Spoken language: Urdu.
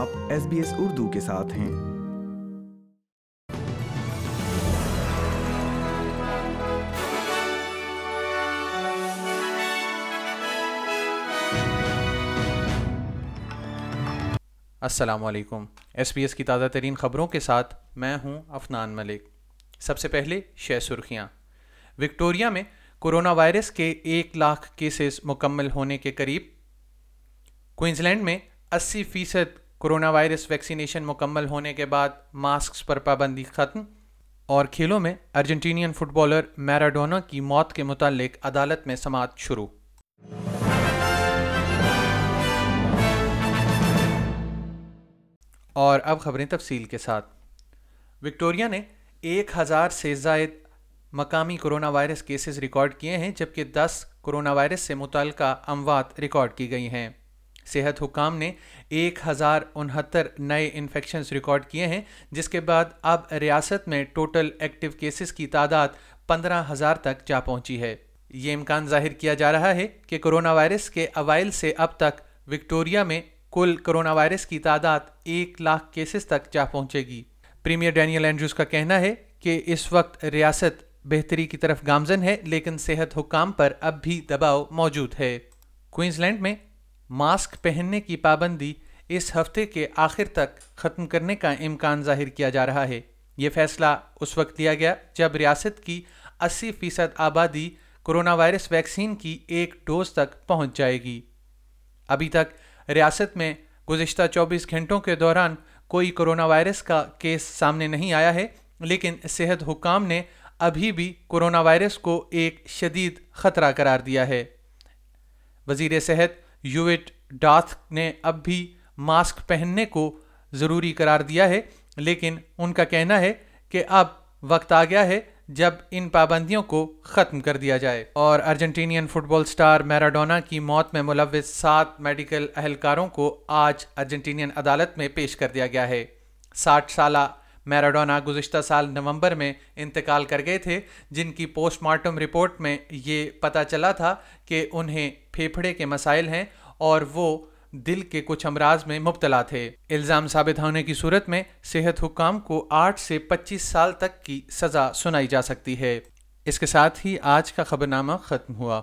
آپ ایس بی ایس اردو کے ساتھ ہیں۔ السلام علیکم۔ ایس پی ایس کی تازہ ترین خبروں کے ساتھ میں ہوں افنان ملک۔ سب سے پہلے شہ سرخیاں۔ وکٹوریا میں کرونا وائرس کے ایک لاکھ کیسز مکمل ہونے کے قریب۔ کوئنز لینڈ میں اسی فیصد کرونا وائرس ویکسینیشن مکمل ہونے کے بعد ماسکس پر پابندی ختم اور کھیلوں میں ارجنٹینین فٹ بالر میراڈونا کی موت کے متعلق عدالت میں سماعت شروع۔ اور اب خبریں تفصیل کے ساتھ۔ وکٹوریا نے ایک ہزار سے زائد مقامی کرونا وائرس کیسز ریکارڈ کیے ہیں جبکہ دس کرونا وائرس سے متعلقہ اموات ریکارڈ کی گئی ہیں۔ صحت حکام نے ایک ہزار انہتر نئے انفیکشنز ریکارڈ کیے ہیں، جس کے بعد اب ریاست میں ٹوٹل ایکٹیو کیسز کی تعداد پندرہ ہزار تک جا پہنچی ہے۔ یہ امکان ظاہر کیا جا رہا ہے کہ کرونا وائرس کے اوائل سے اب تک وکٹوریا میں کل کرونا وائرس کی تعداد ایک لاکھ کیسز تک جا پہنچے گی۔ پریمیئر ڈینیل اینڈروز کا کہنا ہے کہ اس وقت ریاست بہتری کی طرف گامزن ہے، لیکن صحت حکام پر اب بھی دباؤ موجود ہے۔ کوئنز لینڈ میں ماسک پہننے کی پابندی اس ہفتے کے آخر تک ختم کرنے کا امکان ظاہر کیا جا رہا ہے۔ یہ فیصلہ اس وقت لیا گیا جب ریاست کی اسی فیصد آبادی کرونا وائرس ویکسین کی ایک ڈوز تک پہنچ جائے گی۔ ابھی تک ریاست میں گزشتہ چوبیس گھنٹوں کے دوران کوئی کرونا وائرس کا کیس سامنے نہیں آیا ہے، لیکن صحت حکام نے ابھی بھی کرونا وائرس کو ایک شدید خطرہ قرار دیا ہے۔ وزیر صحت یوٹ ڈاتھ نے اب بھی ماسک پہننے کو ضروری قرار دیا ہے، لیکن ان کا کہنا ہے کہ اب وقت آ گیا ہے جب ان پابندیوں کو ختم کر دیا جائے۔ اور ارجنٹینین فٹ بال سٹار میراڈونا کی موت میں ملوث سات میڈیکل اہلکاروں کو آج ارجنٹینین عدالت میں پیش کر دیا گیا ہے۔ ساٹھ سالہ میراڈونا گزشتہ سال نومبر میں انتقال کر گئے تھے، جن کی پوسٹ مارٹم رپورٹ میں یہ پتہ چلا تھا کہ انہیں پھیپھڑے کے مسائل ہیں اور وہ دل کے کچھ امراض میں مبتلا تھے۔ الزام ثابت ہونے کی صورت میں صحت حکام کو آٹھ سے پچیس سال تک کی سزا سنائی جا سکتی ہے۔ اس کے ساتھ ہی آج کا خبر نامہ ختم ہوا۔